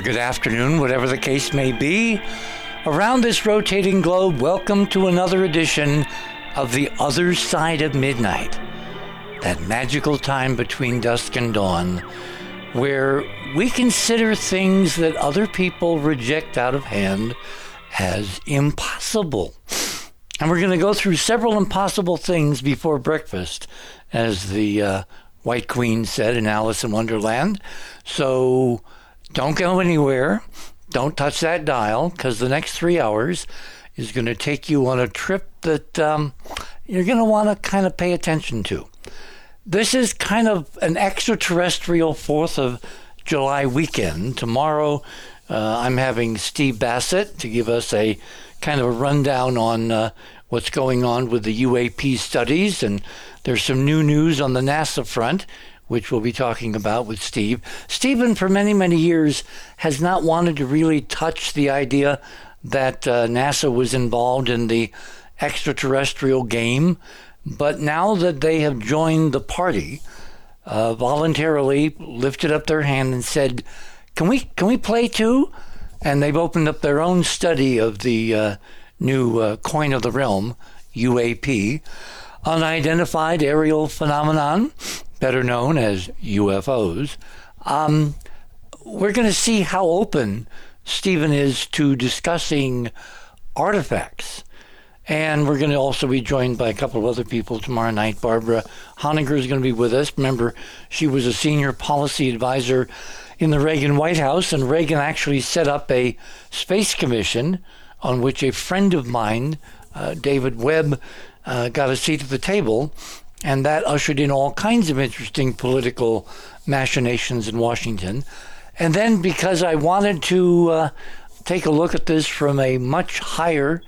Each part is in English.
or good afternoon, whatever the case may be. Around this rotating globe, welcome to another edition of The Other Side of Midnight, that magical time between dusk and dawn, where we consider things that other people reject out of hand as impossible. And we're going to go through several impossible things before breakfast, as the uh, White Queen said in Alice in Wonderland. So don't go anywhere. Don't touch that dial because the next three hours is going to take you on a trip that um, you're going to want to kind of pay attention to. This is kind of an extraterrestrial 4th of July weekend. Tomorrow, uh, I'm having Steve Bassett to give us a kind of a rundown on uh, what's going on with the UAP studies and there's some new news on the NASA front, which we'll be talking about with Steve. Stephen, for many, many years, has not wanted to really touch the idea that uh, NASA was involved in the extraterrestrial game. But now that they have joined the party, uh, voluntarily lifted up their hand and said, "Can we can we play too?" And they've opened up their own study of the uh, new uh, coin of the realm, UAP unidentified aerial phenomenon, better known as UFOs. Um, we're going to see how open Stephen is to discussing artifacts. And we're going to also be joined by a couple of other people tomorrow night. Barbara Honegger is going to be with us. Remember, she was a senior policy advisor in the Reagan White House, and Reagan actually set up a space commission on which a friend of mine, uh, David Webb, uh, got a seat at the table, and that ushered in all kinds of interesting political machinations in Washington. And then, because I wanted to uh, take a look at this from a much higher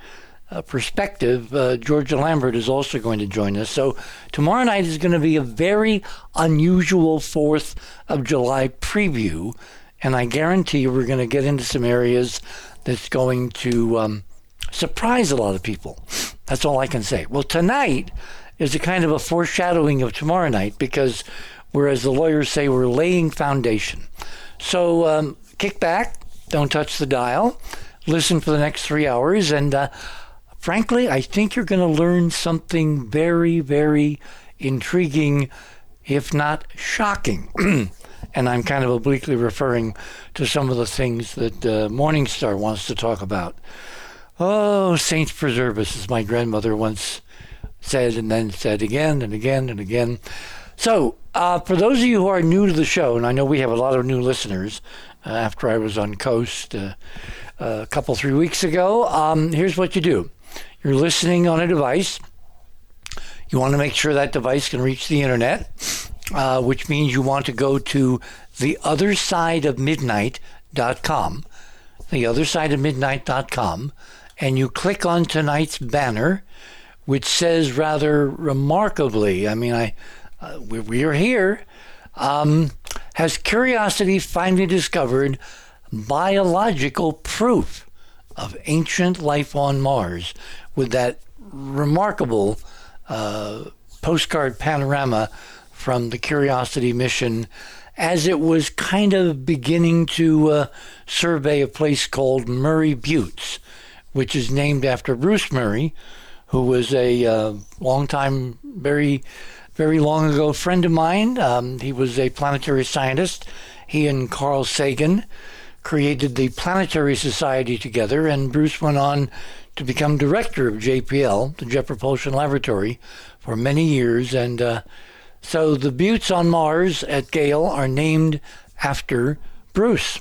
uh, perspective, uh, Georgia Lambert is also going to join us. So, tomorrow night is going to be a very unusual 4th of July preview. And I guarantee you, we're going to get into some areas that's going to um, surprise a lot of people. That's all I can say. Well, tonight is a kind of a foreshadowing of tomorrow night because, whereas the lawyers say we're laying foundation. So um, kick back, don't touch the dial, listen for the next three hours, and uh, frankly, I think you're going to learn something very, very intriguing, if not shocking. and I'm kind of obliquely referring to some of the things that uh, Morningstar wants to talk about. Oh, saints preserve us, as my grandmother once said, and then said again and again and again. So, uh, for those of you who are new to the show, and I know we have a lot of new listeners uh, after I was on Coast uh, a couple, three weeks ago, um, here's what you do you're listening on a device. You want to make sure that device can reach the internet, uh, which means you want to go to theothersideofmidnight.com, theothersideofmidnight.com and you click on tonight's banner, which says rather remarkably, I mean, I uh, we, we, are here. Um, has curiosity finally discovered biological proof of ancient life on Mars with that remarkable uh, postcard panorama from the Curiosity mission as it was kind of beginning to uh, survey a place called Murray Buttes which is named after Bruce Murray, who was a uh, long time, very, very long ago friend of mine. Um, he was a planetary scientist. He and Carl Sagan created the Planetary Society together, and Bruce went on to become director of JPL, the Jet Propulsion Laboratory, for many years. And uh, so the buttes on Mars at Gale are named after Bruce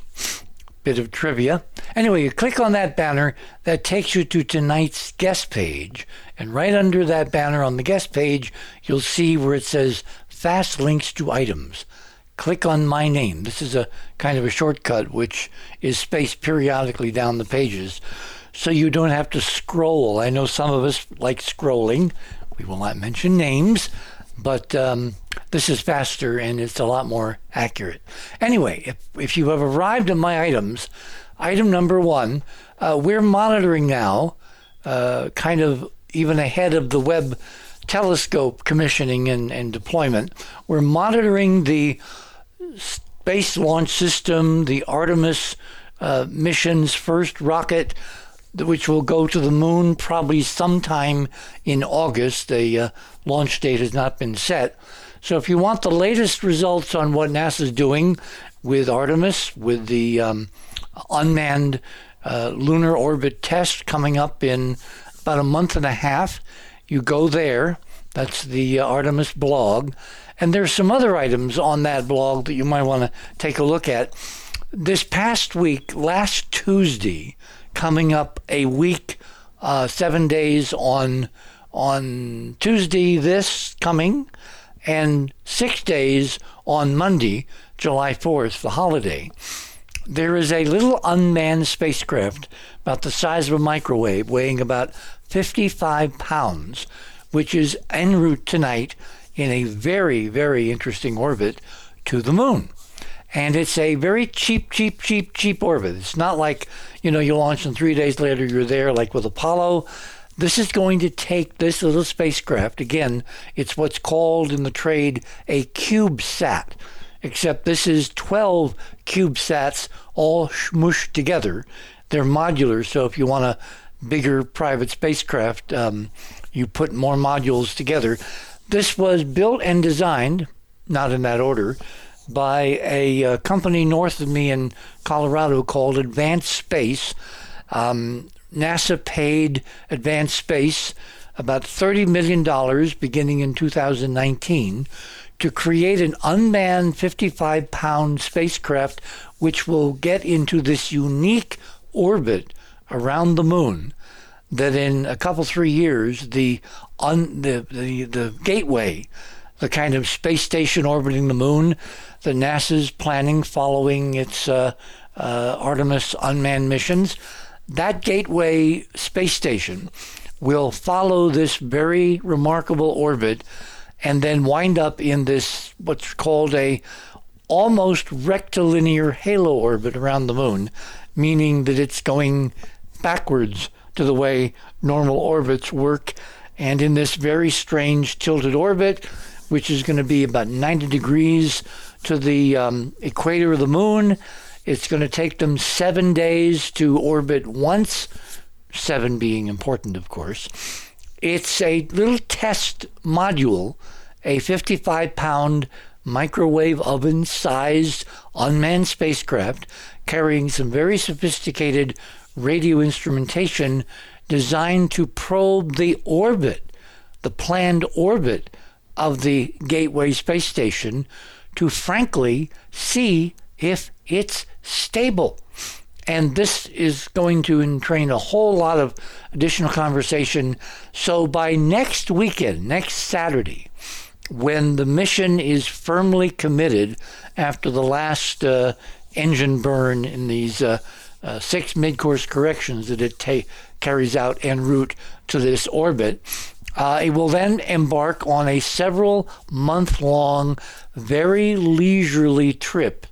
bit of trivia. Anyway, you click on that banner, that takes you to tonight's guest page. And right under that banner on the guest page, you'll see where it says Fast Links to Items. Click on my name. This is a kind of a shortcut which is spaced periodically down the pages so you don't have to scroll. I know some of us like scrolling. We will not mention names, but um, this is faster and it's a lot more accurate. Anyway, if, if you have arrived at my items, item number one, uh, we're monitoring now, uh, kind of even ahead of the Webb telescope commissioning and, and deployment, we're monitoring the Space Launch System, the Artemis uh, mission's first rocket, which will go to the moon probably sometime in August. The uh, launch date has not been set. So if you want the latest results on what NASA's doing with Artemis, with the um, unmanned uh, lunar orbit test coming up in about a month and a half, you go there. That's the uh, Artemis blog. And there's some other items on that blog that you might want to take a look at. This past week, last Tuesday, coming up a week, uh, seven days on on Tuesday, this coming, and six days on Monday, July 4th, the holiday. There is a little unmanned spacecraft about the size of a microwave, weighing about 55 pounds, which is en route tonight in a very, very interesting orbit to the moon. And it's a very cheap, cheap, cheap, cheap orbit. It's not like, you know, you launch and three days later you're there, like with Apollo. This is going to take this little spacecraft. Again, it's what's called in the trade a CubeSat, except this is 12 CubeSats all smooshed together. They're modular, so if you want a bigger private spacecraft, um, you put more modules together. This was built and designed, not in that order, by a uh, company north of me in Colorado called Advanced Space. Um, NASA paid Advanced Space about $30 million beginning in 2019 to create an unmanned 55 pound spacecraft which will get into this unique orbit around the moon that in a couple three years the un, the, the the gateway the kind of space station orbiting the moon that NASA's planning following its uh, uh, Artemis unmanned missions that Gateway space station will follow this very remarkable orbit and then wind up in this what's called a almost rectilinear halo orbit around the moon, meaning that it's going backwards to the way normal orbits work. And in this very strange tilted orbit, which is going to be about 90 degrees to the um, equator of the moon, it's going to take them seven days to orbit once, seven being important, of course. It's a little test module, a 55 pound microwave oven sized unmanned spacecraft carrying some very sophisticated radio instrumentation designed to probe the orbit, the planned orbit of the Gateway space station to frankly see if it's stable. And this is going to entrain a whole lot of additional conversation. So by next weekend, next Saturday, when the mission is firmly committed after the last uh, engine burn in these uh, uh, six mid course corrections that it ta- carries out en route to this orbit, uh, it will then embark on a several month long, very leisurely trip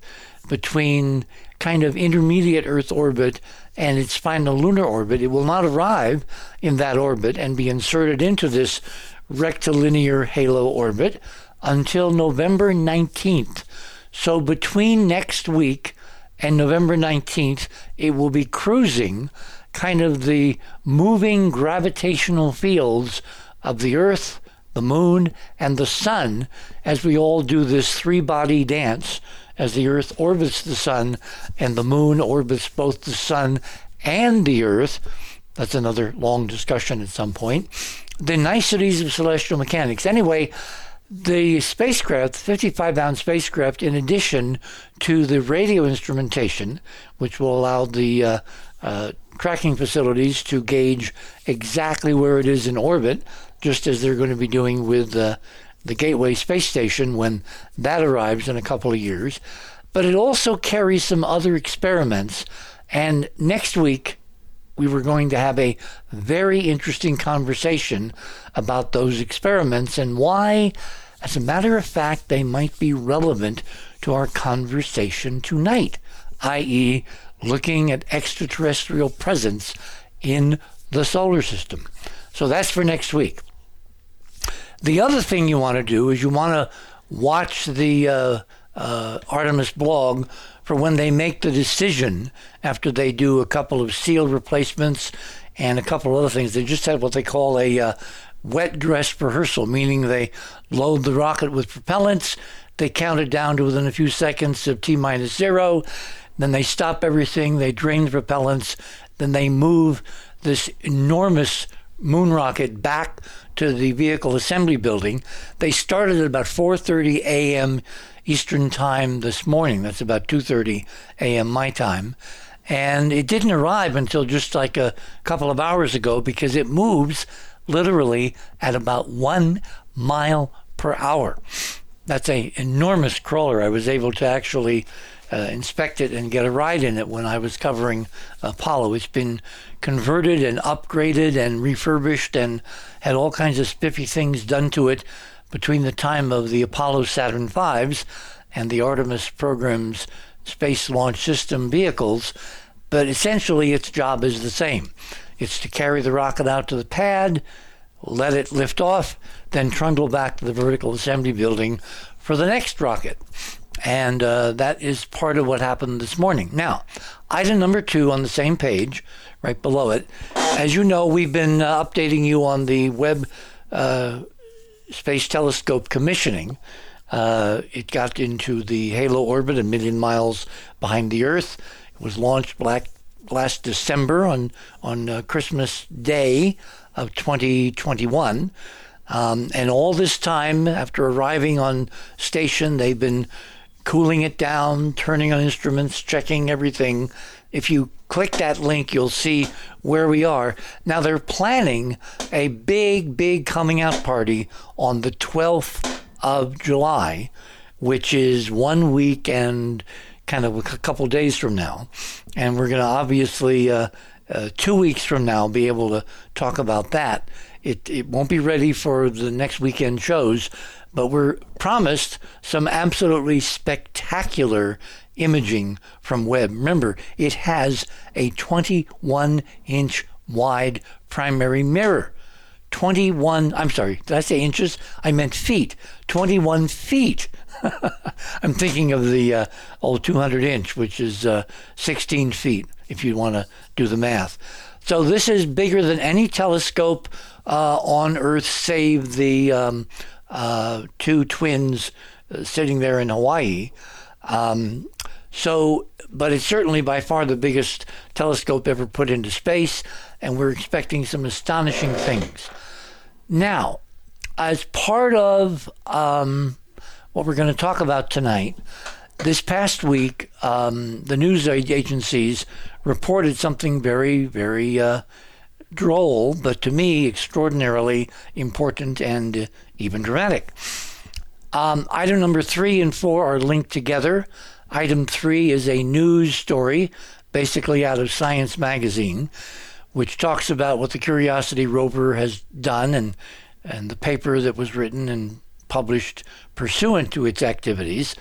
between kind of intermediate Earth orbit and its final lunar orbit. It will not arrive in that orbit and be inserted into this rectilinear halo orbit until November 19th. So between next week and November 19th, it will be cruising kind of the moving gravitational fields of the Earth, the Moon, and the Sun as we all do this three body dance as the Earth orbits the Sun and the Moon orbits both the Sun and the Earth. That's another long discussion at some point. The niceties of celestial mechanics. Anyway, the spacecraft, the 55 pound spacecraft, in addition to the radio instrumentation, which will allow the uh, uh, tracking facilities to gauge exactly where it is in orbit, just as they're going to be doing with the Gateway Space Station when that arrives in a couple of years. But it also carries some other experiments. And next week, we were going to have a very interesting conversation about those experiments and why, as a matter of fact, they might be relevant to our conversation tonight, i.e., looking at extraterrestrial presence in the solar system. So that's for next week. The other thing you want to do is you want to watch the uh, uh, Artemis blog for when they make the decision after they do a couple of seal replacements and a couple other things. They just had what they call a uh, wet dress rehearsal, meaning they load the rocket with propellants, they count it down to within a few seconds of T minus zero, then they stop everything, they drain the propellants, then they move this enormous moon rocket back to the vehicle assembly building. They started at about 4:30 a.m. Eastern Time this morning. That's about 2:30 a.m. my time. And it didn't arrive until just like a couple of hours ago because it moves literally at about 1 mile per hour. That's a enormous crawler. I was able to actually uh, inspect it and get a ride in it when I was covering Apollo. It's been converted and upgraded and refurbished and had all kinds of spiffy things done to it between the time of the Apollo Saturn V's and the Artemis program's Space Launch System vehicles. But essentially, its job is the same it's to carry the rocket out to the pad, let it lift off, then trundle back to the vertical assembly building for the next rocket. And uh, that is part of what happened this morning. Now, item number two on the same page, right below it. As you know, we've been uh, updating you on the Webb uh, Space Telescope commissioning. Uh, it got into the halo orbit a million miles behind the Earth. It was launched black, last December on on uh, Christmas Day of 2021. Um, and all this time, after arriving on station, they've been cooling it down, turning on instruments, checking everything. If you click that link, you'll see where we are. Now, they're planning a big, big coming out party on the 12th of July, which is one week and kind of a couple days from now. And we're going to obviously, uh, uh, two weeks from now, be able to talk about that. It, it won't be ready for the next weekend shows, but we're promised some absolutely spectacular imaging from Webb. Remember, it has a 21 inch wide primary mirror. 21, I'm sorry, did I say inches? I meant feet. 21 feet. I'm thinking of the uh, old 200 inch, which is uh, 16 feet, if you want to do the math. So this is bigger than any telescope uh, on Earth, save the um, uh, two twins uh, sitting there in Hawaii. Um, so, but it's certainly by far the biggest telescope ever put into space, and we're expecting some astonishing things. Now, as part of um, what we're going to talk about tonight, this past week, um, the news agencies reported something very, very uh, droll, but to me extraordinarily important and even dramatic. Um, item number three and four are linked together. Item three is a news story, basically out of Science Magazine, which talks about what the Curiosity rover has done and and the paper that was written and published pursuant to its activities.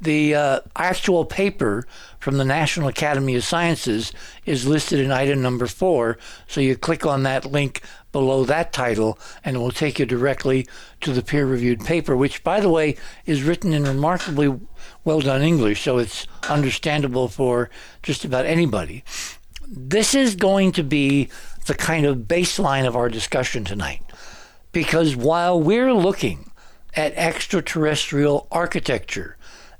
The uh, actual paper from the National Academy of Sciences is listed in item number four. So you click on that link below that title, and it will take you directly to the peer reviewed paper, which, by the way, is written in remarkably well done English, so it's understandable for just about anybody. This is going to be the kind of baseline of our discussion tonight. Because while we're looking at extraterrestrial architecture,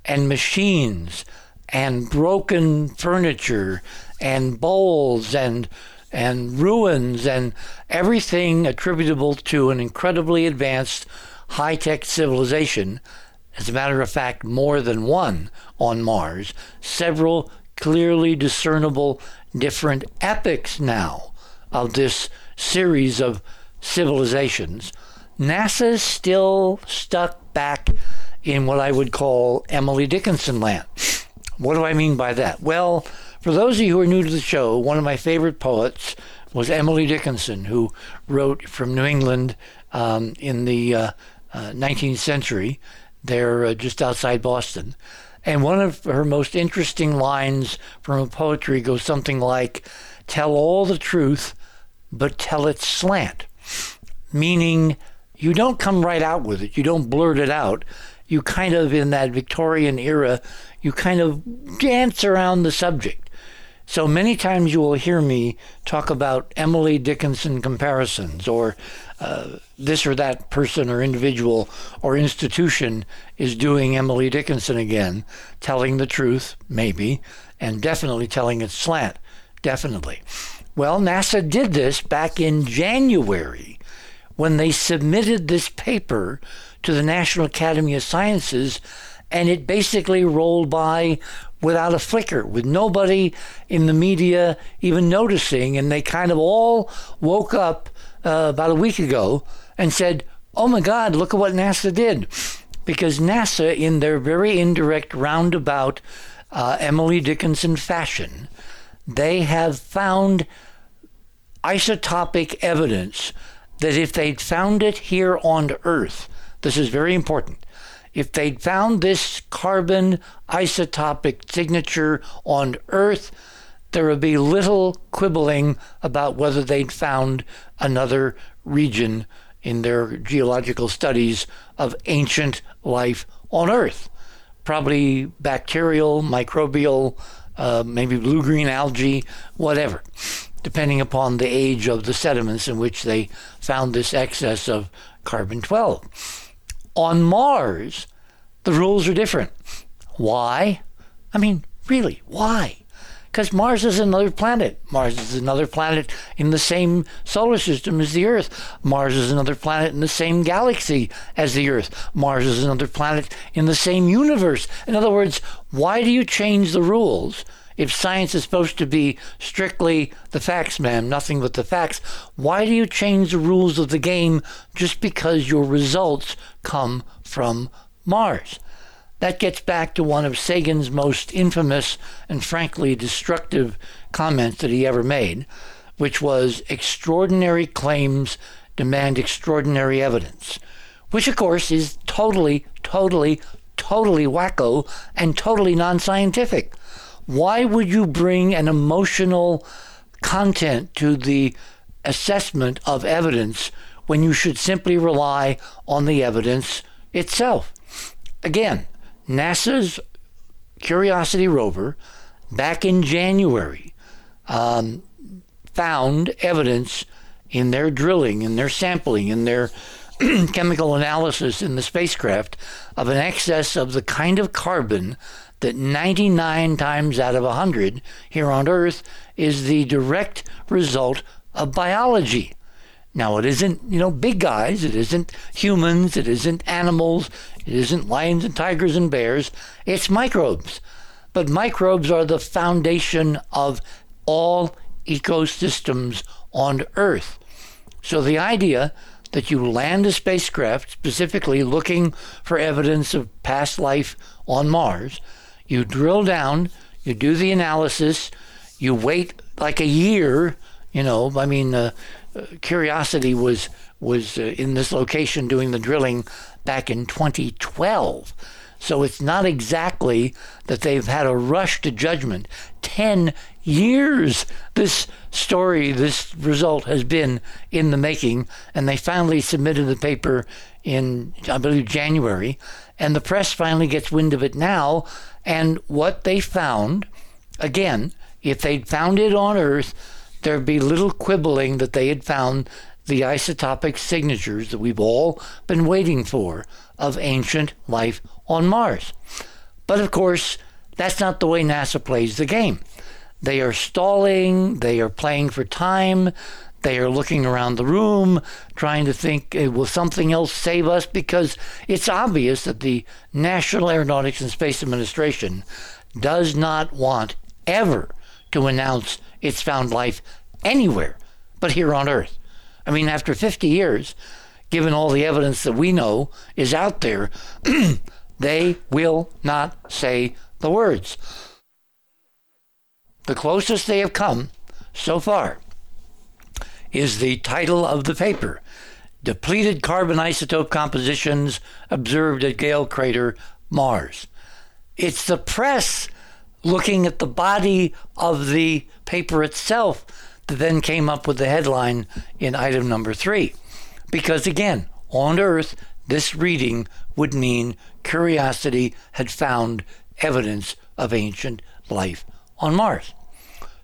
and machines and broken furniture and bowls and and ruins and everything attributable to an incredibly advanced high-tech civilization. As a matter of fact more than one on Mars. Several clearly discernible different epochs now of this series of civilizations. NASA's still stuck back in what I would call Emily Dickinson land. What do I mean by that? Well, for those of you who are new to the show, one of my favorite poets was Emily Dickinson, who wrote from New England um, in the uh, uh, 19th century, there uh, just outside Boston. And one of her most interesting lines from her poetry goes something like, Tell all the truth, but tell it slant. Meaning, you don't come right out with it, you don't blurt it out you kind of, in that Victorian era, you kind of dance around the subject. So many times you will hear me talk about Emily Dickinson comparisons or uh, this or that person or individual or institution is doing Emily Dickinson again, telling the truth, maybe, and definitely telling its slant, definitely. Well, NASA did this back in January when they submitted this paper to the National Academy of Sciences, and it basically rolled by without a flicker, with nobody in the media even noticing. And they kind of all woke up uh, about a week ago and said, oh my God, look at what NASA did. Because NASA, in their very indirect, roundabout, uh, Emily Dickinson fashion, they have found isotopic evidence that if they'd found it here on Earth, this is very important. If they'd found this carbon isotopic signature on Earth, there would be little quibbling about whether they'd found another region in their geological studies of ancient life on Earth. Probably bacterial, microbial, uh, maybe blue green algae, whatever depending upon the age of the sediments in which they found this excess of carbon 12. On Mars, the rules are different. Why? I mean, really, why? Because Mars is another planet. Mars is another planet in the same solar system as the Earth. Mars is another planet in the same galaxy as the Earth. Mars is another planet in the same universe. In other words, why do you change the rules if science is supposed to be strictly the facts, ma'am, nothing but the facts, why do you change the rules of the game just because your results come from Mars? That gets back to one of Sagan's most infamous and frankly destructive comments that he ever made, which was extraordinary claims demand extraordinary evidence, which of course is totally, totally, totally wacko and totally non scientific. Why would you bring an emotional content to the assessment of evidence when you should simply rely on the evidence itself? Again, NASA's Curiosity rover back in January um, found evidence in their drilling, in their sampling, in their chemical analysis in the spacecraft of an excess of the kind of carbon that 99 times out of 100 here on Earth is the direct result of biology. Now, it isn't, you know, big guys, it isn't humans, it isn't animals, it isn't lions and tigers and bears, it's microbes. But microbes are the foundation of all ecosystems on Earth. So the idea that you land a spacecraft specifically looking for evidence of past life on Mars you drill down, you do the analysis, you wait like a year. You know, I mean, uh, uh, Curiosity was was uh, in this location doing the drilling back in 2012. So it's not exactly that they've had a rush to judgment. 10 years this story, this result has been in the making, and they finally submitted the paper in, I believe, January. And the press finally gets wind of it now, and what they found, again, if they'd found it on Earth, there'd be little quibbling that they had found the isotopic signatures that we've all been waiting for of ancient life on Mars. But of course, that's not the way NASA plays the game. They are stalling, they are playing for time, they are looking around the room, trying to think, eh, will something else save us? Because it's obvious that the National Aeronautics and Space Administration does not want ever to announce it's found life anywhere but here on Earth. I mean, after 50 years, given all the evidence that we know is out there, they will not say the words. The closest they have come so far is the title of the paper Depleted Carbon Isotope Compositions Observed at Gale Crater, Mars. It's the press looking at the body of the paper itself that then came up with the headline in item number three. Because again, on Earth, this reading would mean Curiosity had found evidence of ancient life on Mars.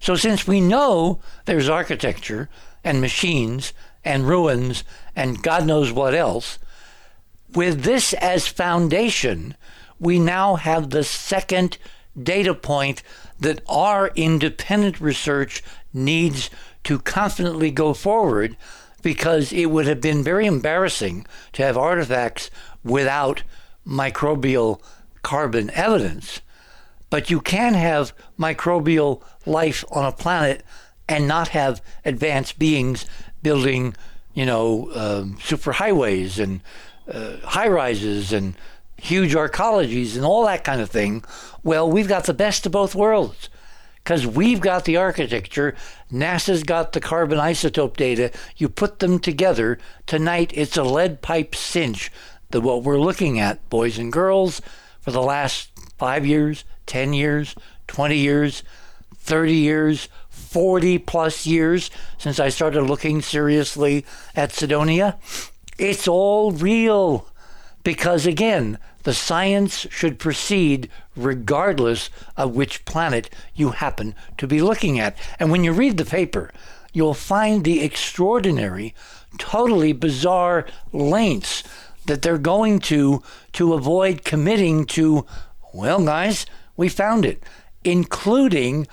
So, since we know there's architecture and machines and ruins and God knows what else, with this as foundation, we now have the second data point that our independent research needs to confidently go forward because it would have been very embarrassing to have artifacts without microbial carbon evidence. But you can have microbial life on a planet and not have advanced beings building, you know, um, superhighways and uh, high rises and huge arcologies and all that kind of thing. Well, we've got the best of both worlds because we've got the architecture, NASA's got the carbon isotope data. You put them together. Tonight, it's a lead pipe cinch that what we're looking at, boys and girls, for the last five years, 10 years, 20 years, 30 years, 40 plus years since I started looking seriously at Cydonia. It's all real. Because again, the science should proceed regardless of which planet you happen to be looking at. And when you read the paper, you'll find the extraordinary, totally bizarre lengths that they're going to to avoid committing to, well, guys, we found it, including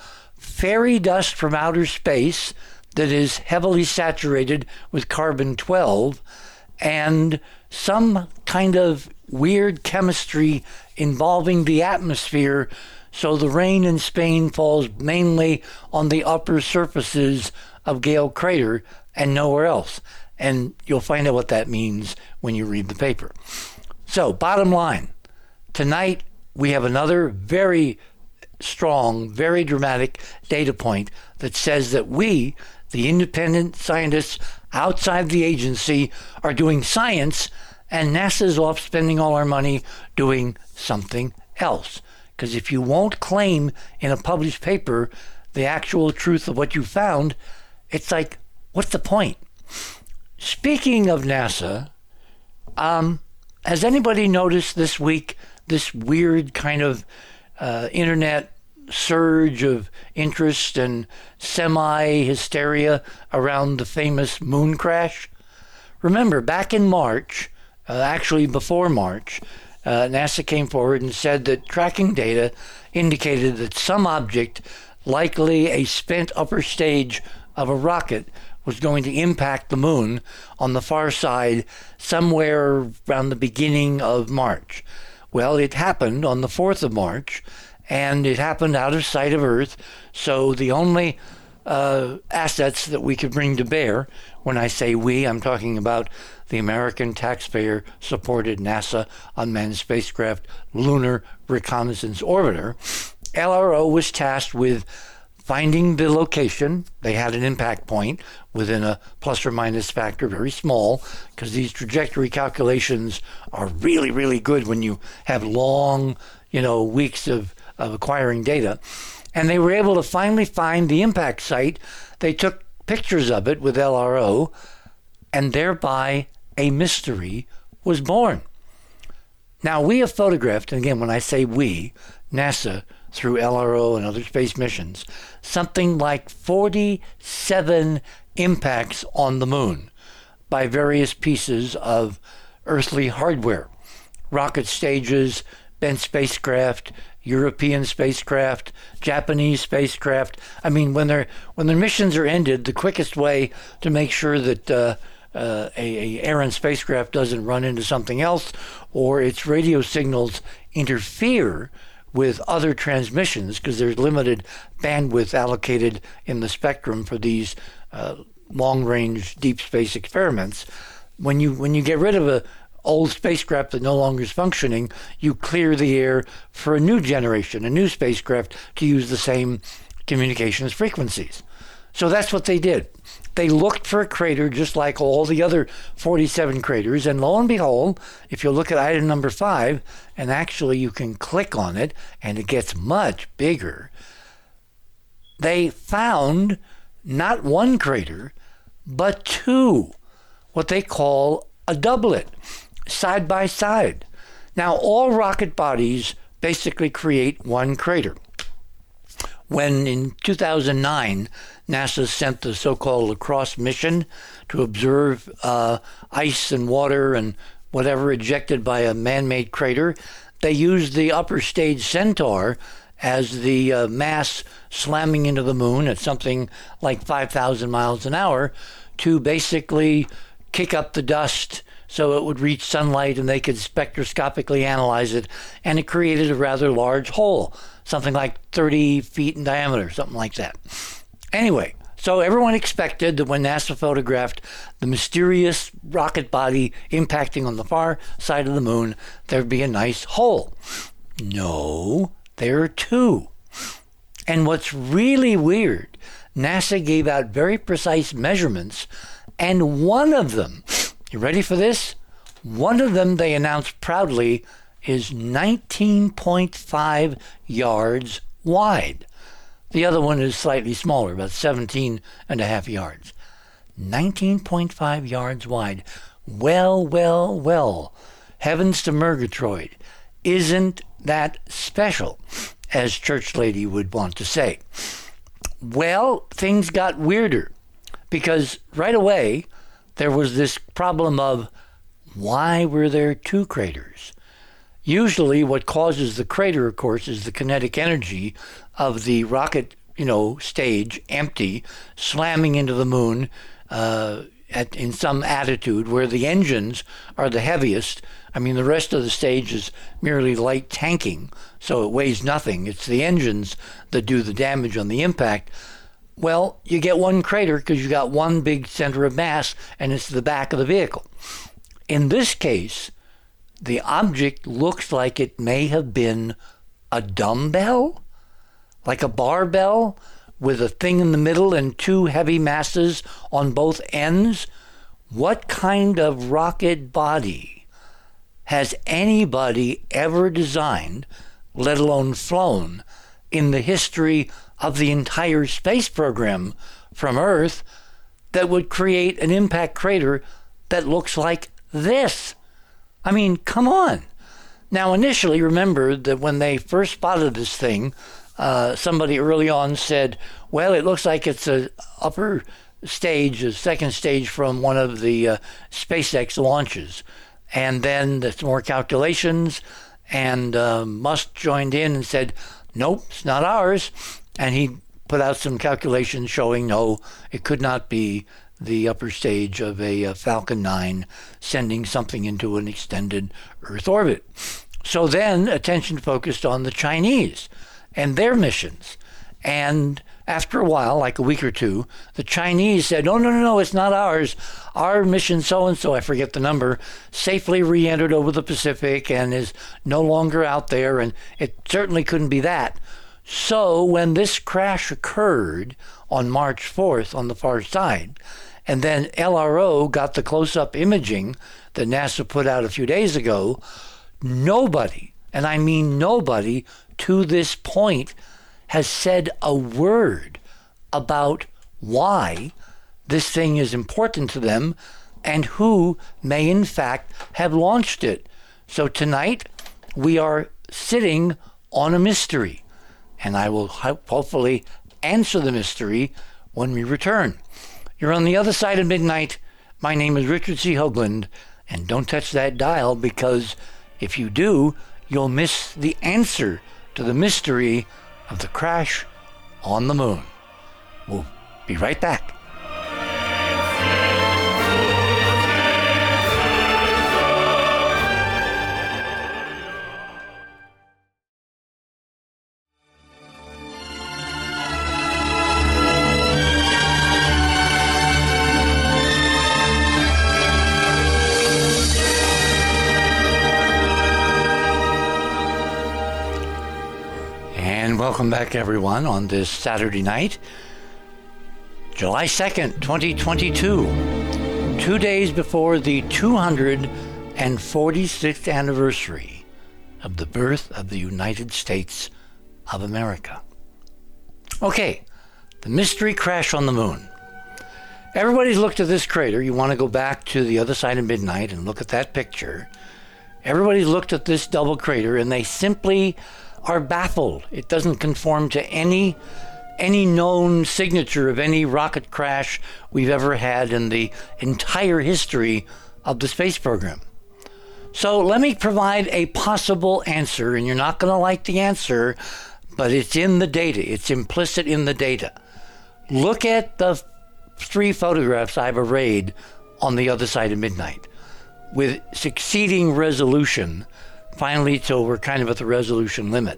fairy dust from outer space that is heavily saturated with carbon 12 and some kind of weird chemistry involving the atmosphere. So the rain in Spain falls mainly on the upper surfaces of Gale Crater and nowhere else. And you'll find out what that means when you read the paper. So, bottom line tonight we have another very strong, very dramatic data point that says that we, the independent scientists outside the agency, are doing science and NASA's off spending all our money doing something else. Because if you won't claim in a published paper the actual truth of what you found, it's like, what's the point? Speaking of NASA, um, has anybody noticed this week this weird kind of uh, internet surge of interest and semi hysteria around the famous moon crash? Remember, back in March, uh, actually before March, uh, NASA came forward and said that tracking data indicated that some object, likely a spent upper stage of a rocket, was going to impact the moon on the far side somewhere around the beginning of March. Well, it happened on the 4th of March, and it happened out of sight of Earth. So the only uh, assets that we could bring to bear, when I say we, I'm talking about the American taxpayer supported NASA unmanned spacecraft Lunar Reconnaissance Orbiter, LRO was tasked with finding the location. They had an impact point within a plus or minus factor, very small, because these trajectory calculations are really, really good when you have long, you know, weeks of, of acquiring data. And they were able to finally find the impact site. They took pictures of it with LRO and thereby a mystery was born. Now, we have photographed, and again, when I say we, NASA, through LRO and other space missions, something like 47 impacts on the moon by various pieces of earthly hardware rocket stages, bent spacecraft, European spacecraft, Japanese spacecraft. I mean, when their when their missions are ended, the quickest way to make sure that uh, uh, a, a errant spacecraft doesn't run into something else or its radio signals interfere with other transmissions because there's limited bandwidth allocated in the spectrum for these uh, long-range deep space experiments. When you when you get rid of a old spacecraft that no longer is functioning, you clear the air for a new generation, a new spacecraft to use the same communications frequencies. So that's what they did they looked for a crater just like all the other 47 craters. And lo and behold, if you look at item number five, and actually you can click on it and it gets much bigger, they found not one crater, but two, what they call a doublet. side by side. Now, all rocket bodies basically create one crater. When in 2009, NASA sent the so called LCROSS mission to observe uh, ice and water and whatever ejected by a man made crater, they used the upper stage Centaur as the uh, mass slamming into the moon at something like 5,000 miles an hour to basically kick up the dust so it would reach sunlight and they could spectroscopically analyze it. And it created a rather large hole, something like 30 feet in diameter, something like that. Anyway, so everyone expected that when NASA photographed the mysterious rocket body impacting on the far side of the moon, there'd be a nice hole. No, there are two. And what's really weird, NASA gave out very precise measurements, and one of them you ready for this? One of them they announced proudly is 19.5 yards wide. The other one is slightly smaller, about 17 and a half yards. 19.5 yards wide. Well, well, well. Heavens to Murgatroyd. Isn't that special, as Church Lady would want to say? Well, things got weirder because right away, there was this problem of why were there two craters? Usually, what causes the crater, of course, is the kinetic energy of the rocket, you know, stage empty, slamming into the moon uh, at, in some attitude where the engines are the heaviest. I mean, the rest of the stage is merely light tanking, so it weighs nothing. It's the engines that do the damage on the impact. Well, you get one crater because you got one big center of mass, and it's the back of the vehicle. In this case, the object looks like it may have been a dumbbell, like a barbell with a thing in the middle and two heavy masses on both ends. What kind of rocket body has anybody ever designed, let alone flown, in the history of the entire space program from Earth that would create an impact crater that looks like this. I mean, come on. Now, initially, remember that when they first spotted this thing, uh, somebody early on said, "Well, it looks like it's a upper stage, a second stage from one of the uh, SpaceX launches." And then there's more calculations, and uh, Musk joined in and said, "Nope, it's not ours." and he put out some calculations showing no, it could not be the upper stage of a, a, Falcon 9 sending something into an extended Earth orbit. So then attention focused on the Chinese and their missions. And after a while, like a week or two, the Chinese said, no, no, no, no, it's not ours. Our mission so and so, I forget the number, safely re entered over the Pacific and is no longer out there. And it certainly couldn't be that. So when this crash occurred on March 4th on the far side, and then LRO got the close up imaging that NASA put out a few days ago, nobody, and I mean nobody, to this point has said a word about why this thing is important to them and who may in fact have launched it. So tonight we are sitting on a mystery and I will hopefully answer the mystery when we return. You're on the other side of midnight. My name is Richard C. Hoagland, and don't touch that dial because if you do, you'll miss the answer to the mystery of the crash on the moon. We'll be right back. Welcome back, everyone, on this Saturday night, July 2nd, 2022, two days before the 246th anniversary of the birth of the United States of America. Okay, the mystery crash on the moon. Everybody's looked at this crater. You want to go back to the other side of midnight and look at that picture. Everybody's looked at this double crater and they simply are baffled. It doesn't conform to any any known signature of any rocket crash we've ever had in the entire history of the space program. So let me provide a possible answer, and you're not going to like the answer, but it's in the data, it's implicit in the data. Look at the three photographs I've arrayed on the other side of midnight with succeeding resolution, finally, so we're kind of at the resolution limit.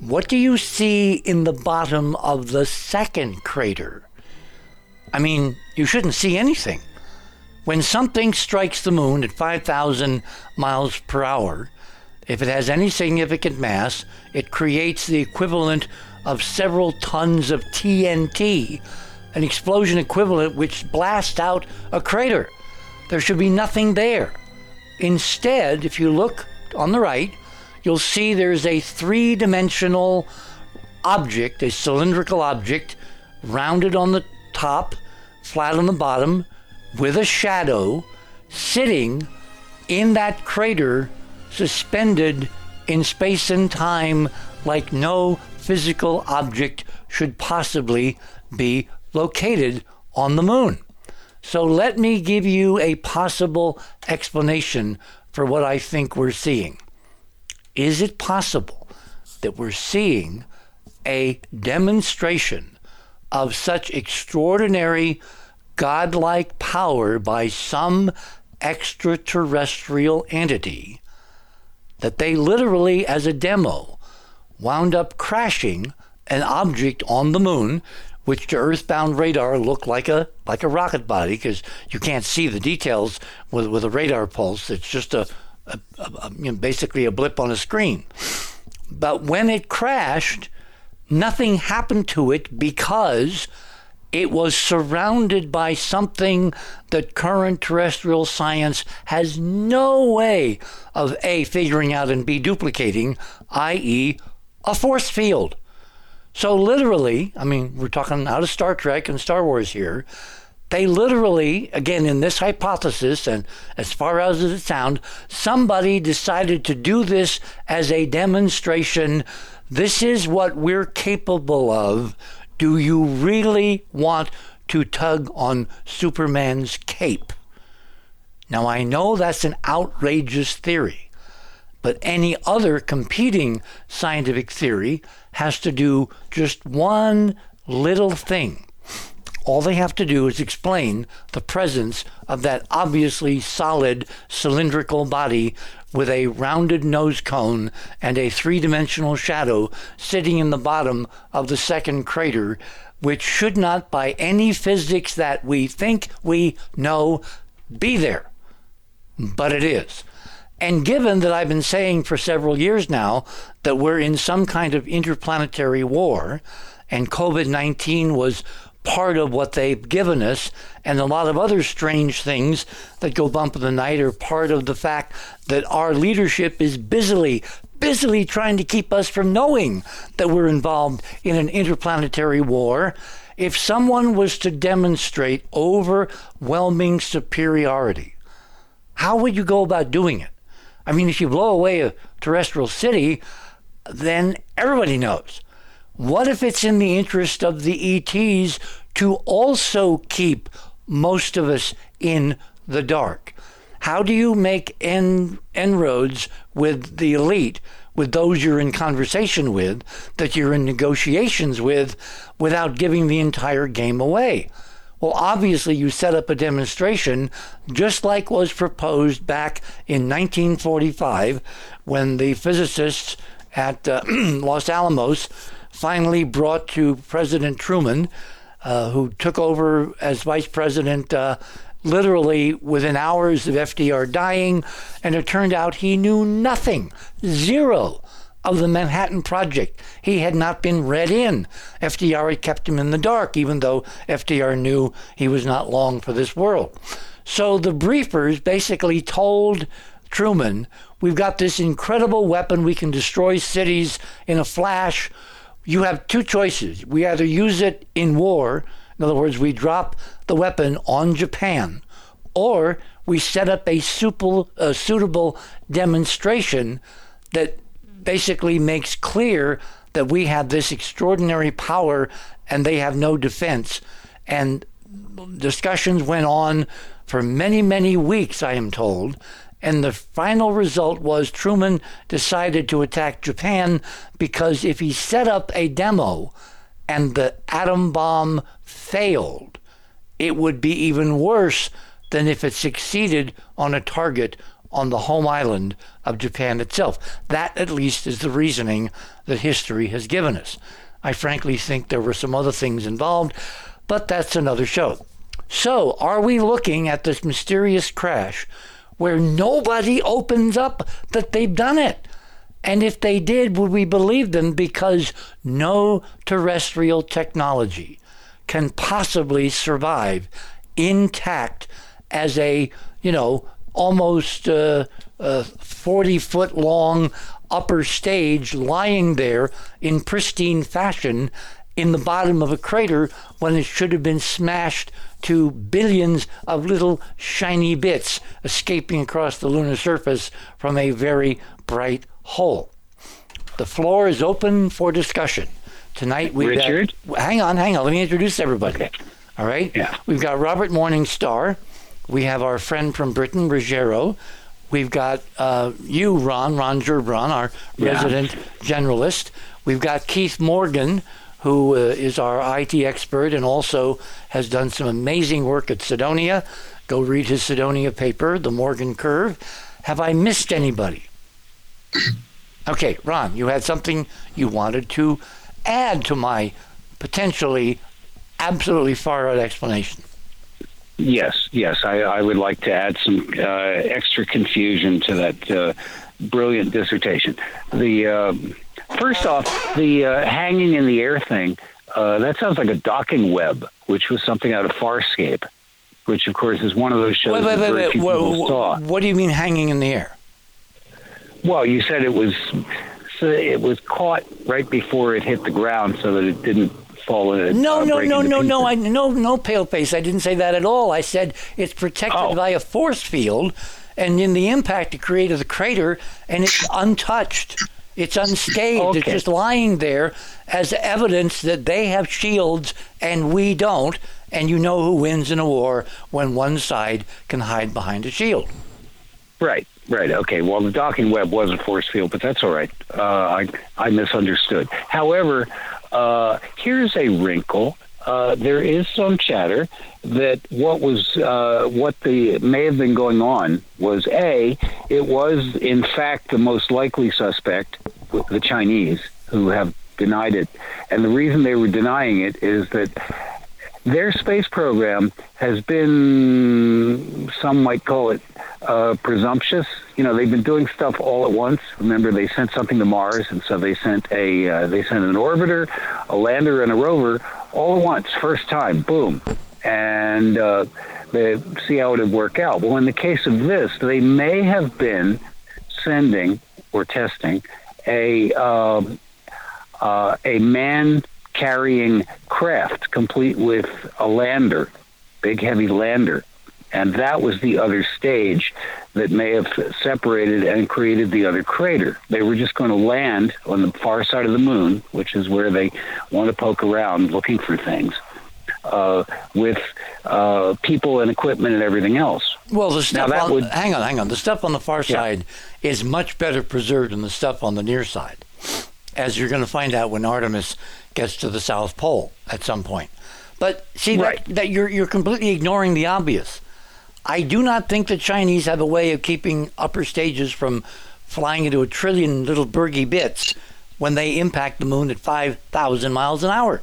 What do you see in the bottom of the second crater? I mean, you shouldn't see anything. When something strikes the moon at 5,000 miles per hour, if it has any significant mass, it creates the equivalent of several tons of TNT, an explosion equivalent which blasts out a crater. There should be nothing there. Instead, if you look on the right, you'll see there's a three dimensional object, a cylindrical object, rounded on the top, flat on the bottom, with a shadow sitting in that crater, suspended in space and time like no physical object should possibly be located on the moon. So let me give you a possible explanation for what I think we're seeing. Is it possible that we're seeing a demonstration of such extraordinary godlike power by some extraterrestrial entity that they literally, as a demo, wound up crashing an object on the moon, which to earthbound radar looked like a like a rocket body because you can't see the details with with a radar pulse. It's just a, a, a you know, basically a blip on a screen. But when it crashed, nothing happened to it because it was surrounded by something that current terrestrial science has no way of A, figuring out and B, duplicating, i.e., a force field. So, literally, I mean, we're talking out of Star Trek and Star Wars here. They literally, again, in this hypothesis, and as far as it sounds, somebody decided to do this as a demonstration. This is what we're capable of do you really want to tug on Superman's cape? Now, I know that's an outrageous theory, but any other competing scientific theory has to do just one little thing. All they have to do is explain the presence of that obviously solid cylindrical body with a rounded nose cone and a three dimensional shadow sitting in the bottom of the second crater, which should not, by any physics that we think we know, be there. But it is. And given that I've been saying for several years now that we're in some kind of interplanetary war, and COVID 19 was part of what they've given us, and a lot of other strange things that go bump in the night are part of the fact that our leadership is busily, busily trying to keep us from knowing that we're involved in an interplanetary war. If someone was to demonstrate overwhelming superiority, how would you go about doing it? I mean, if you blow away a terrestrial city, then everybody knows. What if it's in the interest of the ETs to also keep most of us in the dark? How do you make en- inroads with the elite, with those you're in conversation with, that you're in negotiations with, without giving the entire game away? Well, obviously, you set up a demonstration just like was proposed back in 1945 when the physicists at uh, Los Alamos finally brought to President Truman, uh, who took over as vice president uh, literally within hours of FDR dying. And it turned out he knew nothing, zero of the Manhattan Project. He had not been read in. FDR had kept him in the dark, even though FDR knew he was not long for this world. So the briefers basically told Truman, We've got this incredible weapon. We can destroy cities in a flash you have two choices. We either use it in war In other words, we drop the weapon on Japan, or we set up a a suitable demonstration that basically makes clear that we have this extraordinary power and they have no defense. And discussions went on for many, many weeks, I am told. And the final result was Truman decided to attack Japan because if he set up a demo and the atom bomb failed, it would be even worse than if it succeeded on a target on the home island of Japan itself. That, at least, is the reasoning that history has given us. I frankly think there were some other things involved, but that's another show. So, are we looking at this mysterious crash where nobody opens up that they've done it? And if they did, would we believe them? Because no terrestrial technology can possibly survive intact as a, you know, almost uh, uh, 40 foot long upper stage lying there in pristine fashion in the bottom of a crater when it should have been smashed to billions of little shiny bits escaping across the lunar surface from a very bright hole. The floor is open for discussion. Tonight we've Richard? got. Hang on, hang on. Let me introduce everybody. Okay. All right? Yeah. We've got Robert Morningstar. We have our friend from Britain, Ruggiero. We've got uh, you, Ron, Ron Gerbron, our Yeah. resident generalist. We've got Keith Morgan, who uh, is our IT expert and also has done some amazing work at Cydonia. Go read his Cydonia paper, The Morgan Curve. Have I missed anybody? Okay, Ron, you had something you wanted to add to my potentially absolutely far out explanation. Yes, yes. I, I would like to add some uh, extra confusion to that uh, brilliant dissertation. The um first off, the uh, hanging in the air thing. Uh, that sounds like a docking web, which was something out of Farscape, which of course is one of those shows Wait, wait, that wait, wait. What, what do you mean hanging in the air? Well, you said it was so it was caught right before it hit the ground, so that it didn't fall in. No, uh, no, no, no, no. I no, no, pale face. I didn't say that at all. I said it's protected Oh. by a force field, and in the impact, it created the crater, and it's untouched. It's unscathed. It's just lying there as evidence that they have shields and we don't. And you know who wins in a war when one side can hide behind a shield. Right, right. Okay. Well, the docking web was a force field, but that's all right. Uh, I I misunderstood. However, uh, here's a wrinkle. Uh, there is some chatter that what was uh, what the may have been going on was a it was in fact the most likely suspect, the Chinese, who have denied it, and the reason they were denying it is that their space program has been, some might call it uh, presumptuous. You know, they've been doing stuff all at once. Remember, they sent something to Mars, and so they sent a uh, they sent an orbiter, a lander, and a rover all at once, first time, boom, and uh, they see how it would work out. Well, in the case of this, they may have been sending or testing a um, uh, a man carrying craft complete with a lander, big heavy lander. And that was the other stage that may have separated and created the other crater. They were just going to land on the far side of the moon, which is where they want to poke around looking for things, uh, with uh, people and equipment and everything else. Well, the stuff that on would- hang on, hang on. The stuff on the far Yeah. side is much better preserved than the stuff on the near side, as you're going to find out when Artemis gets to the South Pole at some point. But see Right. that, that you're you're completely ignoring the obvious. I do not think the Chinese have a way of keeping upper stages from flying into a trillion little burgy bits when they impact the moon at 5,000 miles an hour.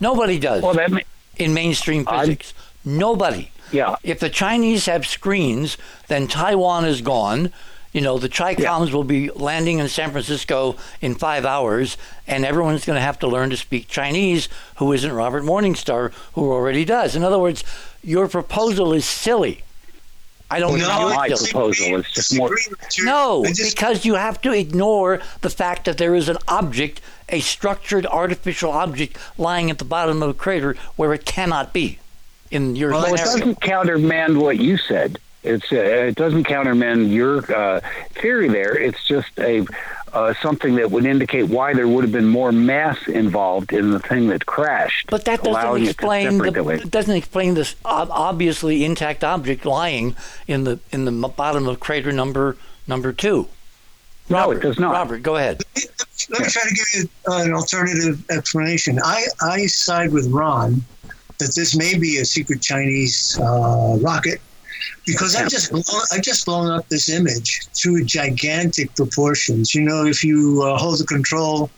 Nobody does Well, that may, in mainstream I'm- physics. Nobody. yeah, If the Chinese have screens, then Taiwan is gone. You know, the Chicoms will be landing in San Francisco in five hours, and everyone's going to have to learn to speak Chinese who isn't Robert Morningstar, who already does. In other words, your proposal is silly. I don't know. no, my proposal is just more. No, just- because you have to ignore the fact that there is an object, a structured artificial object lying at the bottom of a crater where it cannot be. In your Well, it doesn't countermand what you said. It's uh, it doesn't countermand your uh, theory there. It's just a uh, something that would indicate why there would have been more mass involved in the thing that crashed. But that doesn't allowing it to explain separate the, that way. it doesn't explain this obviously intact object lying in the in the bottom of crater number number two. No, it Robert, does not. Robert, go ahead. Let me try to give you uh, an alternative explanation. I, I side with Ron that this may be a secret Chinese uh, rocket because I've just blown, I've just blown up this image to gigantic proportions. You know, if you uh, hold the control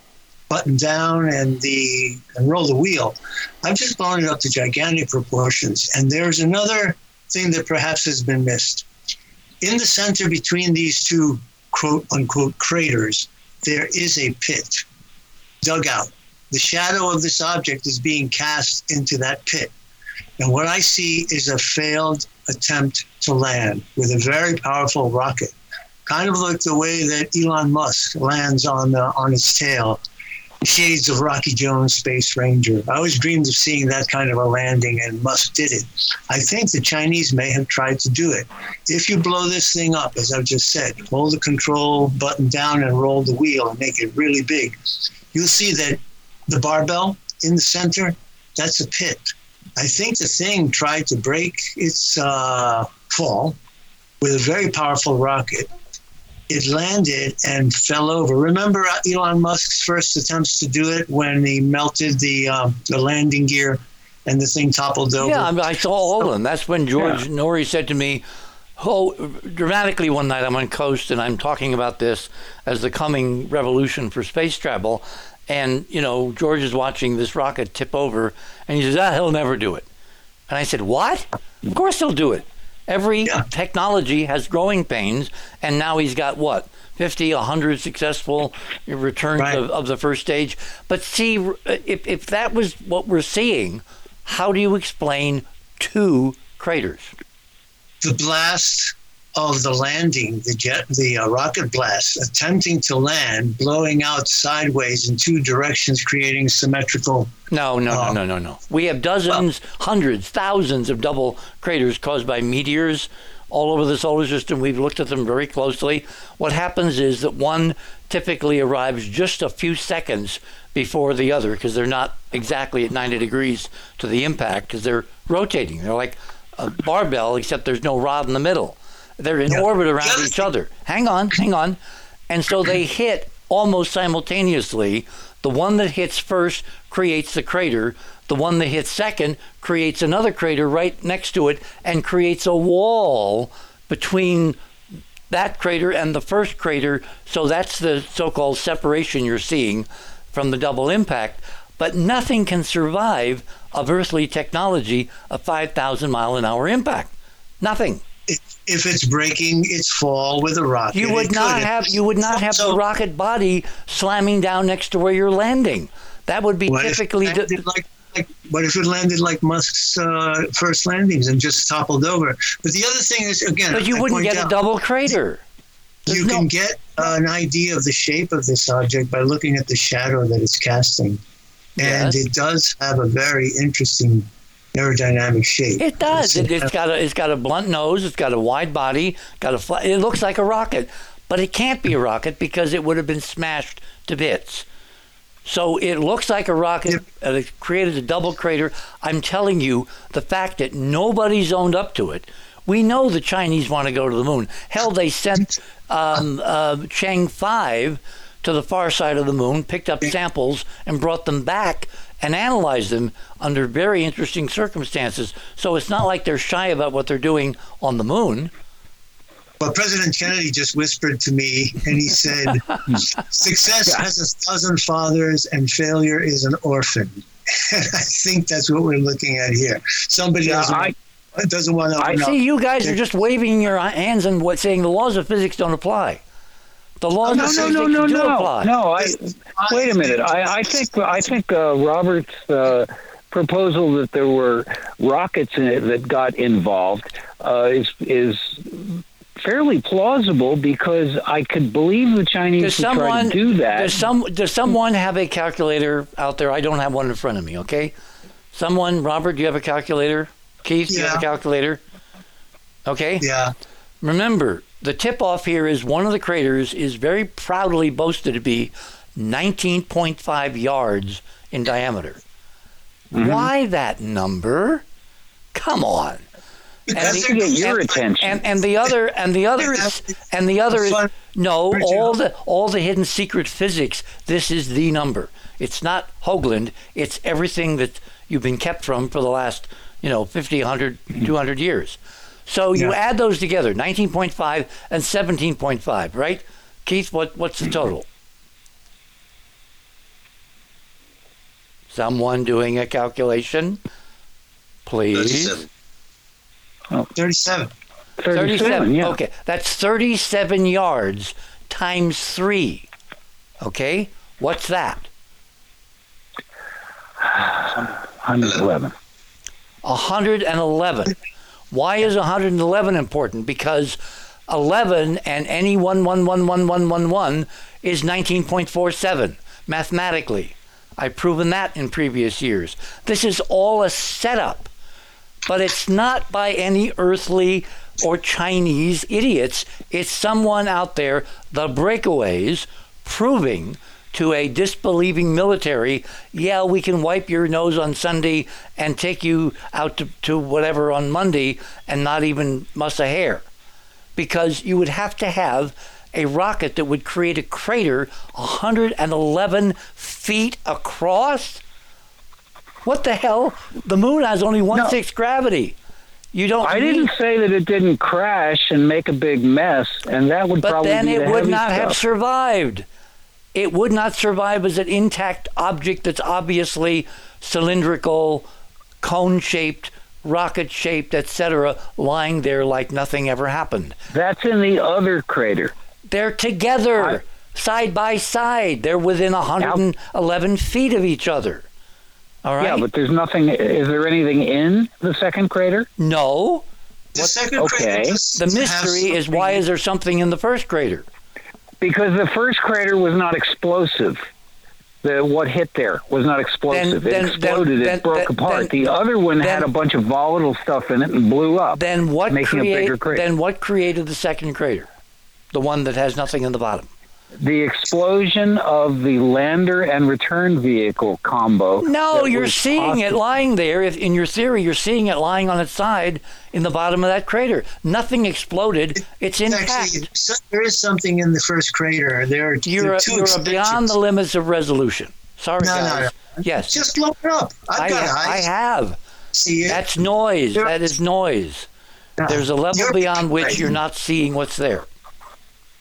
button down and the and roll the wheel, I've just blown it up to gigantic proportions. And there's another thing that perhaps has been missed. In the center between these two quote unquote craters, there is a pit dug out. The shadow of this object is being cast into that pit. And what I see is a failed attempt to land with a very powerful rocket, kind of like the way that Elon Musk lands on uh, on its tail. Shades of Rocky Jones Space Ranger. I always dreamed of seeing that kind of a landing, and Musk did it. I think the Chinese may have tried to do it. If you blow this thing up, as I've just said, hold the control button down and roll the wheel and make it really big, you'll see that the barbell in the center, that's a pit. I think the thing tried to break its uh, fall with a very powerful rocket. It landed and fell over. Remember uh, Elon Musk's first attempts to do it when he melted the um, the landing gear and the thing toppled over. Yeah, I, saw all of them. That's when George Noory said to me, "Oh, dramatically one night I'm on coast and I'm talking about this as the coming revolution for space travel." And you know, George is watching this rocket tip over, and he says, "Ah, he'll never do it." And I said, "What? Of course he'll do it. Every Yeah. technology has growing pains, and now he's got what?" 50, 100 successful returns Right. of, of the first stage. But see, if, if that was what we're seeing, how do you explain two craters? the blast of the landing, the jet, the uh, rocket blast, attempting to land, blowing out sideways in two directions, creating symmetrical. No, no, Oh. no, no, no, no. We have dozens, hundreds, thousands of double craters caused by meteors all over the solar system. We've looked at them very closely. What happens is that one typically arrives just a few seconds before the other because they're not exactly at 90 degrees to the impact because they're rotating. They're like a barbell, except there's no rod in the middle. They're in Yeah. orbit around each other. Hang on, hang on. And so they hit almost simultaneously. The one that hits first creates the crater. The one that hits second creates another crater right next to it and creates a wall between that crater and the first crater. So that's the so called separation you're seeing from the double impact. But nothing can survive of earthly technology a 5,000 mile an hour impact. Nothing. If it's breaking its fall with a rocket, You would not could. have you would not have the rocket body slamming down next to where you're landing. That would be typically landed like, like, what if it landed like Musk's uh, first landings and just toppled over? But the other thing is, again, but you I wouldn't get a double crater. You There's can no- get an idea of the shape of this object by looking at the shadow that it's casting. And Yes. it does have a very interesting aerodynamic shape. It does. It's- It, it's got a it's got a blunt nose. It's got a wide body. Got a flat. It looks like a rocket, but it can't be a rocket because it would have been smashed to bits. So it looks like a rocket. Yep. and It created a double crater. I'm telling you, the fact that nobody's owned up to it. We know the Chinese want to go to the moon. Hell, they sent um, uh, Chang'e Five to the far side of the moon, picked up samples, and brought them back and analyze them under very interesting circumstances. So it's not like they're shy about what they're doing on the moon. But President Kennedy just whispered to me, and he said, "Success has a thousand fathers, and failure is an orphan." And I think that's what we're looking at here. Somebody Yeah, doesn't, I- doesn't want to. I- open up. See, you guys are just waving your hands and what saying the laws of physics don't apply. The laws No, no, no, no, no, apply. no. I wait a minute. I, I think I think uh, Robert's uh, proposal that there were rockets in it that got involved uh, is is fairly plausible because I could believe the Chinese Does would try someone to do that. Does some does someone have a calculator out there? I don't have one in front of me. Okay, someone, Robert, do you have a calculator? Keith, do you have a calculator? Okay. Yeah. Remember, the tip off here is one of the craters is very proudly boasted to be 19.5 yards in diameter. Mm-hmm. Why that number? Come on. To they're get your good. attention. And and the other and the other is and the other is no all the all the hidden secret physics. This is the number. It's not Hoagland. It's everything that you've been kept from for the last you know 50, 100, 200 years. So you Yeah. add those together, 19.5 and 17.5, right? Keith, what what's the total? Someone doing a calculation, please. 37. 37. 37, yeah. Okay, that's 37 yards times three. Okay, what's that? 111. 111. Why is 111 important? Because 11 and any 111111 is 19.47 mathematically. I've proven that in previous years. This is all a setup, but it's not by any earthly or Chinese idiots. It's someone out there, the breakaways, proving to a disbelieving military, yeah, we can wipe your nose on Sunday and take you out to, to whatever on Monday and not even muss a hair. Because you would have to have a rocket that would create a crater 111 feet across. What the hell? The moon has only one No. sixth gravity. You don't. I need- didn't say that it didn't crash and make a big mess, and that would But probably then be the it would not have survived. It would not survive as an intact object that's obviously cylindrical, cone shaped, rocket shaped, etc., lying there like nothing ever happened. That's in the other crater. They're together, side by side. They're within 111 feet of each other. All right? Yeah, but there's nothing. Is there anything in the second crater? no. The second okay. crater does The mystery is why is there something in the first crater? Because the first crater was not explosive. The what hit there was not explosive. then- it exploded. then- it broke then- apart. then- the other one had a bunch of volatile stuff in it and blew up. Then what Making a bigger crater. Then what created the second crater? The one that has nothing in the bottom. The explosion of the lander and return vehicle combo. No, you're was seeing it lying there. If in your theory, you're seeing it lying on its side in the bottom of that crater. Nothing exploded. It's intact. Actually, so- there is something in the first crater. There are, You're are a, two you're beyond the limits of resolution. Sorry, No, no, guys. no. Yes, Just look it up. I've I, got I eyes. have. See it. That's noise. You're- That is noise. There's a level beyond which you're not seeing what's there.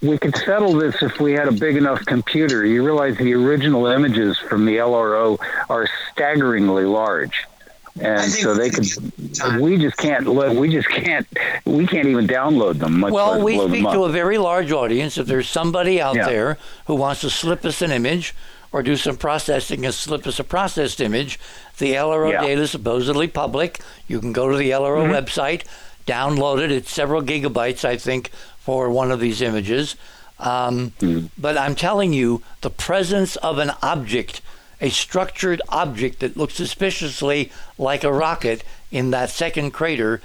We could settle this if we had a big enough computer. You realize the original images from the LRO are staggeringly large, and so they could. We just can't. let- We just can't. We can't even download them. Much Well, we speak to a very large audience. If there's somebody out Yeah. there who wants to slip us an image or do some processing and slip us a processed image, the LRO Yeah. data is supposedly public. You can go to the LRO Mm-hmm. website, download it. It's several gigabytes, I think, for one of these images. Um, Mm-hmm. But I'm telling you, the presence of an object, a structured object that looks suspiciously like a rocket in that second crater,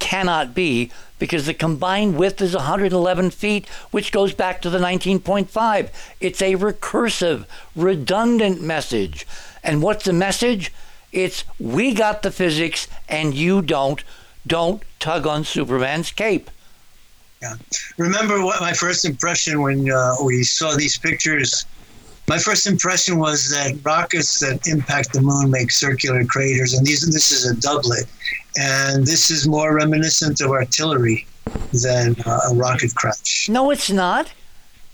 cannot be because the combined width is 111 feet, which goes back to the 19.5. It's a recursive, redundant message. And what's the message? It's we got the physics and you don't. Don't tug on Superman's cape. Yeah. Remember what my first impression when uh, we saw these pictures? My first impression was that rockets that impact the moon make circular craters, and these this is a doublet, and this is more reminiscent of artillery than uh, a rocket crash. No, it's not.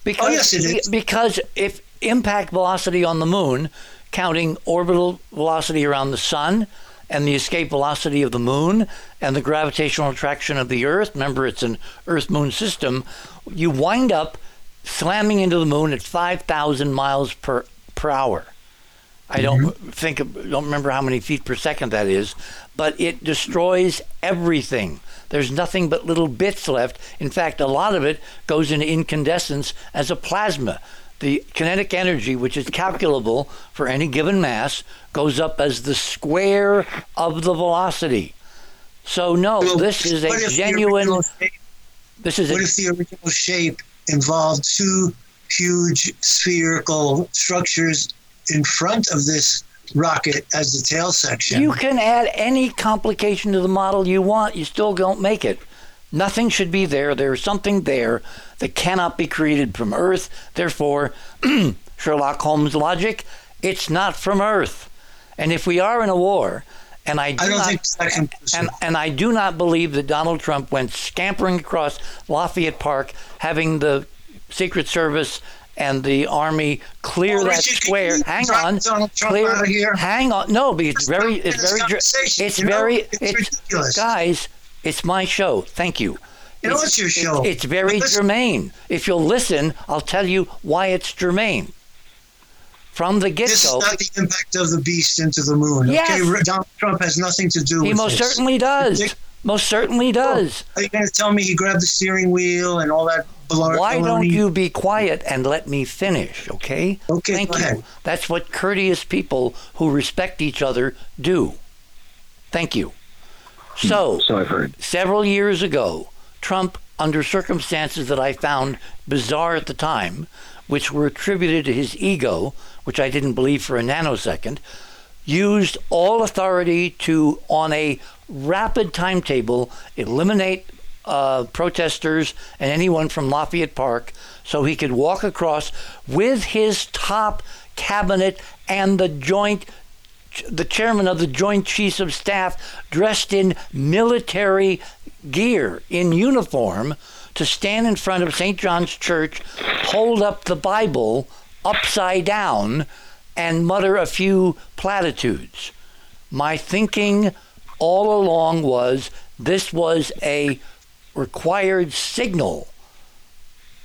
Because, Oh, yes, it is. Because if impact velocity on the moon, counting orbital velocity around the sun and the escape velocity of the moon and the gravitational attraction of the Earth, remember it's an Earth moon system, you wind up slamming into the moon at 5,000 miles per, per hour. I don't mm-hmm. think don't remember how many feet per second that is, but it destroys everything. There's nothing but little bits left. In fact, a lot of it goes into incandescence as a plasma. The kinetic energy, which is calculable for any given mass, goes up as the square of the velocity. So no, Well, this is a genuine. shape- This is What a, if the original shape involved two huge spherical structures in front of this rocket as the tail section? You can add any complication to the model you want, you still don't make it. Nothing should be there. There's something there that cannot be created from Earth. Therefore, Sherlock Holmes logic, it's not from Earth. And if we are in a war, and I do I not, it's and, and I do not believe that Donald Trump went scampering across Lafayette Park, having the Secret Service and the Army clear Oh, that Richard, square. Hang on, clear. out of here? Hang on, no, because it's very, it's very, it's very, it's it's guys. It's my show. Thank you. You know it's your show. It's, very Listen- germane. If you'll listen, I'll tell you why it's germane. From the get go. This is not the impact of the beast into the moon. Yes. Okay, Donald Trump has nothing to do he with most this. certainly does. Most certainly oh, does. Are you going to tell me he grabbed the steering wheel and all that baloney? Why don't you be quiet and let me finish, okay? Okay, Thank go you. ahead. That's what courteous people who respect each other do. Thank you. So, So I've heard. several years ago, Trump, under circumstances that I found bizarre at the time, which were attributed to his ego, which I didn't believe for a nanosecond, used all authority to, on a rapid timetable, eliminate uh, protesters and anyone from Lafayette Park so he could walk across with his top cabinet and the joint the chairman of the Joint Chiefs of Staff dressed in military gear, in uniform, to stand in front of St. John's Church, hold up the Bible upside down, and mutter a few platitudes. My thinking all along was this was a required signal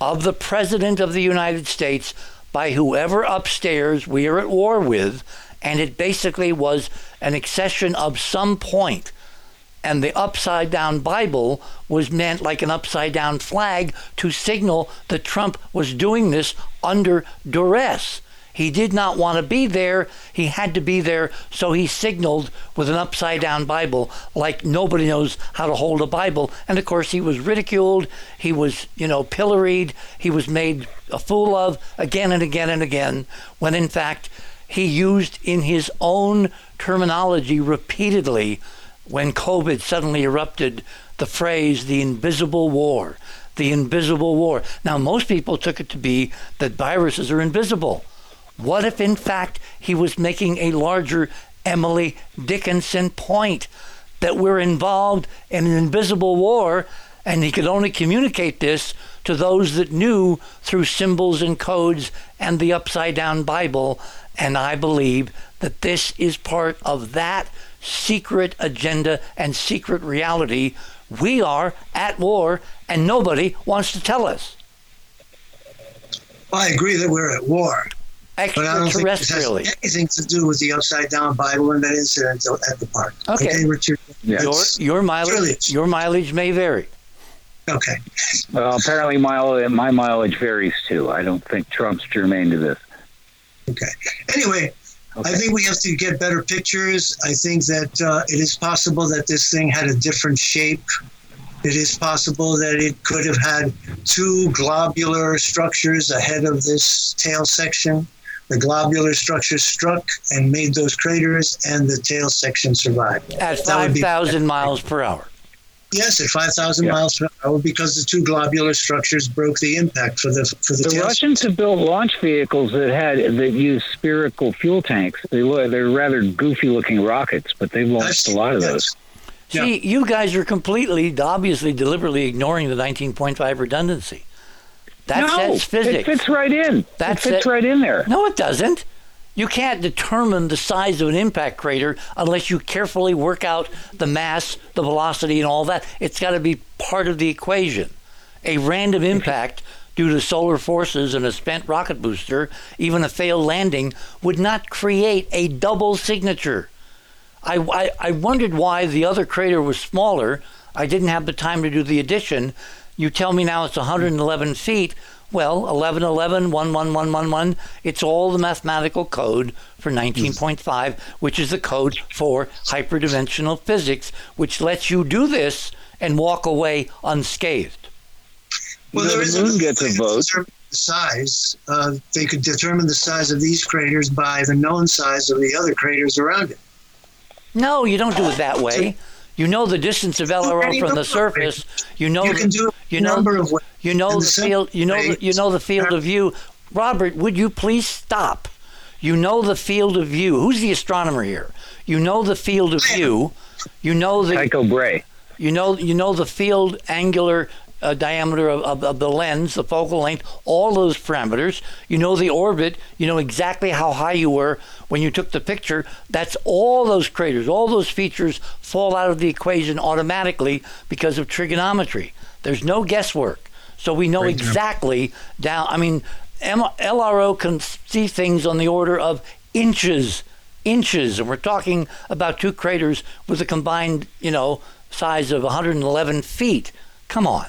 of the President of the United States by whoever upstairs we are at war with, and it basically was an accession of some point. And the upside down Bible was meant like an upside down flag to signal that Trump was doing this under duress. He did not want to be there. He had to be there, so he signaled with an upside down Bible like nobody knows how to hold a Bible. And of course, he was ridiculed. He was, you know, pilloried. He was made a fool of again and again and again, when in fact, he used in his own terminology repeatedly when COVID suddenly erupted the phrase the invisible war. The invisible war. Now, most people took it to be that viruses are invisible. What if, in fact, he was making a larger Emily Dickinson point that we're involved in an invisible war and he could only communicate this to those that knew through symbols and codes and the upside down Bible. And I believe that this is part of that secret agenda and secret reality. We are at war and nobody wants to tell us I agree that we're at war, but I don't think this has anything to do with the upside down Bible and that incident at the park. Okay. Richard. Yeah. Your, your mileage it's- your mileage may vary. Okay. Well, apparently my my mileage varies too. I don't think Trump's germane to this. Okay. Anyway, Okay. I think we have to get better pictures. I think that uh, it is possible that this thing had a different shape. It is possible that it could have had two globular structures ahead of this tail section. The globular structure struck and made those craters, and the tail section survived. At That would be- 5,000 miles per hour. Yes, at 5,000 Yeah. miles per hour, because the two globular structures broke the impact for the for the, The tail. Russians have built launch vehicles that had that use spherical fuel tanks. They look, they're rather goofy looking rockets, but they've I've launched a lot of yes. those. See, you guys are completely, obviously, deliberately ignoring the 19.5 redundancy. That no, says it fits right in. That's it fits it. right in there. No, it doesn't. You can't determine the size of an impact crater unless you carefully work out the mass, the velocity, and all that. It's got to be part of the equation. A random impact due to solar forces and a spent rocket booster, even a failed landing, would not create a double signature. I, I, I wondered why the other crater was smaller. I didn't have the time to do the addition. You tell me now it's 111 feet. Well, 11, 11, 1, 1, 1, 1, 1. It's all the mathematical code for 19.5, which is the code for hyperdimensional physics, which lets you do this and walk away unscathed. Well, there is the moon gets a vote. The size. Uh, they could determine the size of these craters by the known size of the other craters around it. No, you don't do it that way. You know the distance of LRO from the surface. You know you can do you know number of you know the, the field. You know the, you know the field of view. Robert, would you please stop? You know the field of view. Who's the astronomer here? You know the field of view. You know the Tycho Brahe. You know you know the field angular uh, diameter of, of, of, the lens, the focal length, all those parameters. You know the orbit. You know exactly how high you were when you took the picture. That's all those craters, all those features fall out of the equation automatically because of trigonometry. There's no guesswork. So we know Great exactly down. I mean, LRO can see things on the order of inches, inches, and we're talking about two craters with a combined, you know, size of 111 feet. Come on.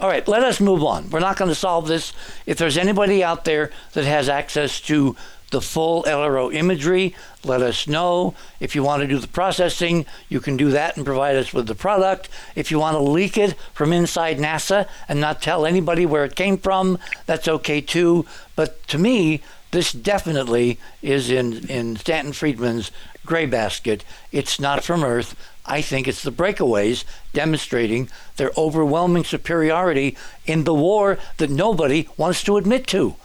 All right, let us move on. We're not going to solve this. If there's anybody out there that has access to the full LRO imagery, let us know. If you want to do the processing, you can do that and provide us with the product. If you want to leak it from inside NASA and not tell anybody where it came from, that's okay too. But to me, this definitely is in, in Stanton Friedman's gray basket. It's not from Earth. I think it's the breakaways demonstrating their overwhelming superiority in the war that nobody wants to admit to.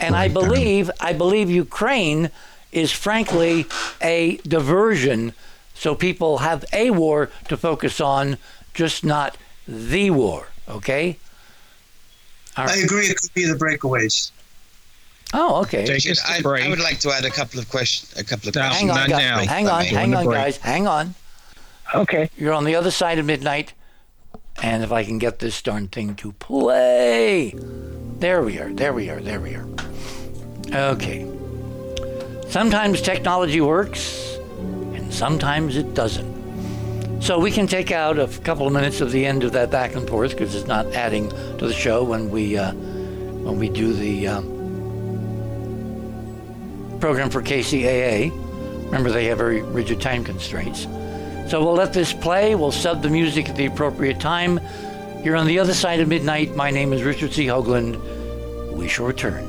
And I believe I believe Ukraine is frankly a diversion so people have a war to focus on, just not the war, okay? Right. I agree it could be the breakaways. Oh, okay. I, I, would like to add a couple of questions. A couple of questions. Hang on, guys. Hang on, hang on, guys. Hang on. Okay. You're on the other side of midnight. And if I can get this darn thing to play. There we are. There we are. There we are. Okay. Sometimes technology works, and sometimes it doesn't. So we can take out a couple of minutes of the end of that back and forth because it's not adding to the show when we uh, when we do the um, program for KCAA. Remember, they have very rigid time constraints. So we'll let this play. We'll sub the music at the appropriate time. You're on the other side of midnight. My name is Richard C. Hoagland. We shall return.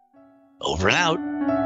Over and out.